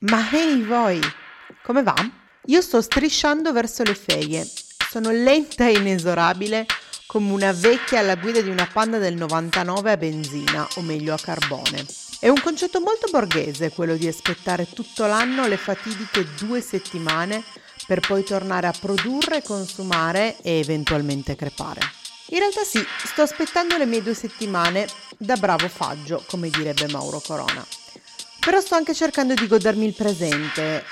Ma ehi voi, come va? Io sto strisciando verso le ferie. Sono lenta e inesorabile come una vecchia alla guida di una panda del 99 a benzina, o meglio a carbone. È un concetto molto borghese quello di aspettare tutto l'anno le fatidiche due settimane per poi tornare a produrre, consumare e eventualmente crepare. In realtà sì, sto aspettando le mie due settimane da bravo faggio, come direbbe Mauro Corona. Però sto anche cercando di godermi il presente,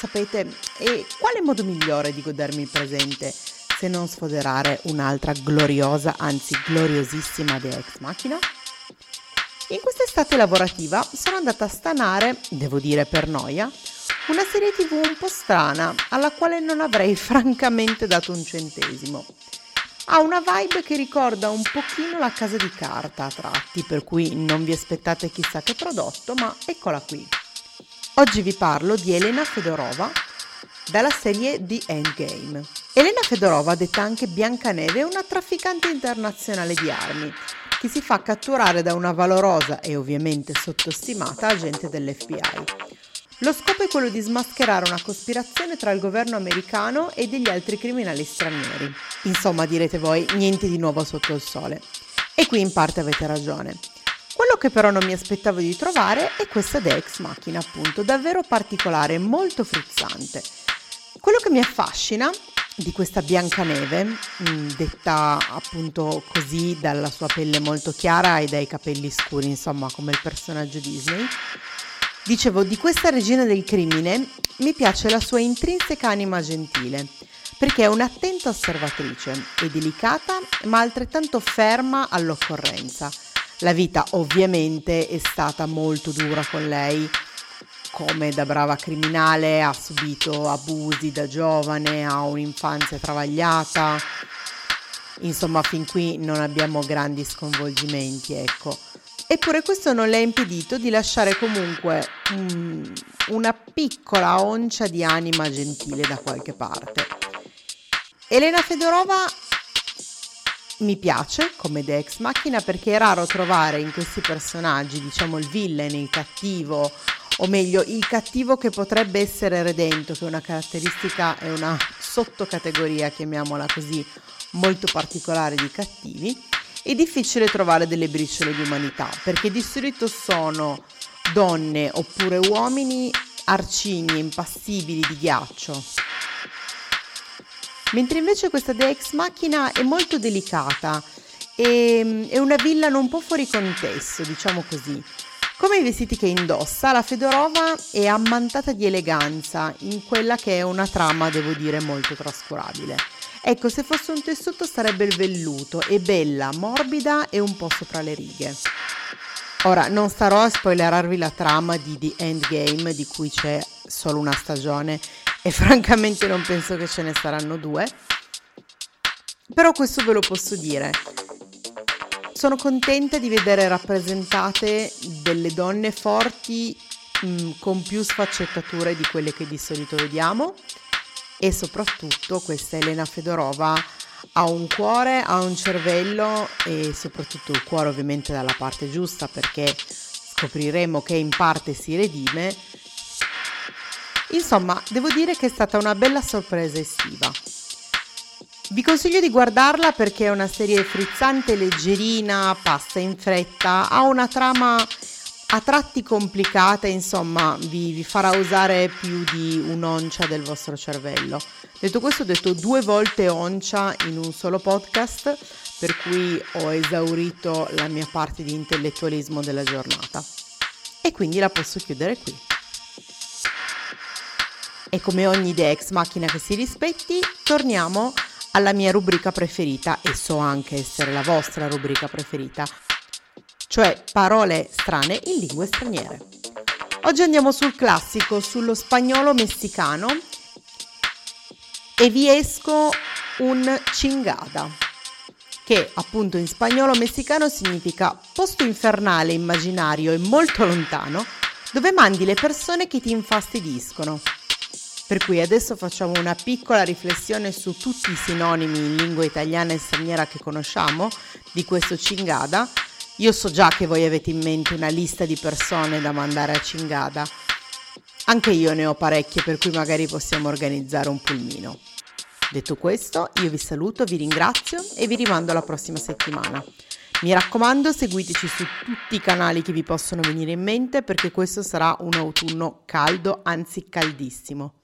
sapete? E quale modo migliore di godermi il presente se non sfoderare un'altra gloriosa, anzi gloriosissima The Ex Machina? In quest'estate lavorativa sono andata a stanare, devo dire per noia, una serie tv un po' strana, alla quale non avrei francamente dato un centesimo. Ha una vibe che ricorda un pochino la casa di carta a tratti, per cui non vi aspettate chissà che prodotto, ma eccola qui. Oggi vi parlo di Elena Fedorova dalla serie The Endgame. Elena Fedorova, detta anche Biancaneve, è una trafficante internazionale di armi che si fa catturare da una valorosa e ovviamente sottostimata agente dell'FBI. Lo scopo è quello di smascherare una cospirazione tra il governo americano e degli altri criminali stranieri. Insomma, direte voi, niente di nuovo sotto il sole. E qui in parte avete ragione. Quello che però non mi aspettavo di trovare è questa Dex macchina, appunto, davvero particolare, molto frizzante. Quello che mi affascina di questa Biancaneve, mm, detta appunto così dalla sua pelle molto chiara e dai capelli scuri, insomma, come il personaggio Disney, Dicevo, di questa regina del crimine mi piace la sua intrinseca anima gentile, perché è un'attenta osservatrice, è delicata ma altrettanto ferma all'occorrenza. La vita ovviamente è stata molto dura con lei, come da brava criminale ha subito abusi da giovane, ha un'infanzia travagliata. Insomma, fin qui non abbiamo grandi sconvolgimenti, ecco. Eppure questo non le ha impedito di lasciare comunque um, una piccola oncia di anima gentile da qualche parte. Elena Fedorova mi piace come The Ex Machina perché è raro trovare in questi personaggi, diciamo il villain, il cattivo, o meglio il cattivo che potrebbe essere redento, che è una caratteristica e una sottocategoria, chiamiamola così, molto particolare di cattivi è difficile trovare delle briciole di umanità perché di solito sono donne oppure uomini arcigni, impassibili di ghiaccio. Mentre invece questa The Ex Machina è molto delicata e è una villa un po' fuori contesto, diciamo così. Come i vestiti che indossa, la Fedorova è ammantata di eleganza in quella che è una trama, devo dire, molto trascurabile. Ecco, se fosse un tessuto sarebbe il velluto, è bella, morbida e un po' sopra le righe. Ora, non starò a spoilerarvi la trama di The Endgame, di cui c'è solo una stagione e francamente non penso che ce ne saranno due. Però questo ve lo posso dire. Sono contenta di vedere rappresentate delle donne forti mh, mm, con più sfaccettature di quelle che di solito vediamo e soprattutto questa Elena Fedorova ha un cuore, ha un cervello e soprattutto il cuore ovviamente dalla parte giusta perché scopriremo che in parte si redime. Insomma, devo dire che è stata una bella sorpresa estiva. Vi consiglio di guardarla perché è una serie frizzante, leggerina, passa in fretta, ha una trama a tratti complicata, insomma, vi, vi, farà usare più di un'oncia del vostro cervello. Detto questo, ho detto due volte oncia in un solo podcast, per cui ho esaurito la mia parte di intellettualismo della giornata. E quindi la posso chiudere qui. E come ogni idea ex macchina che si rispetti, torniamo alla mia rubrica preferita e so anche essere la vostra rubrica preferita, cioè parole strane in lingue straniere. Oggi andiamo sul classico, sullo spagnolo messicano e vi esco un chingada, che appunto in spagnolo messicano significa posto infernale, immaginario e molto lontano, dove mandi le persone che ti infastidiscono. Per cui adesso facciamo una piccola riflessione su tutti i sinonimi in lingua italiana e straniera che conosciamo di questo cingada. Io so già che voi avete in mente una lista di persone da mandare a cingada. Anche io ne ho parecchie, per cui magari possiamo organizzare un pulmino. Detto questo, io vi saluto, vi ringrazio e vi rimando alla prossima settimana. Mi raccomando, seguiteci su tutti i canali che vi possono venire in mente perché questo sarà un autunno caldo, anzi caldissimo.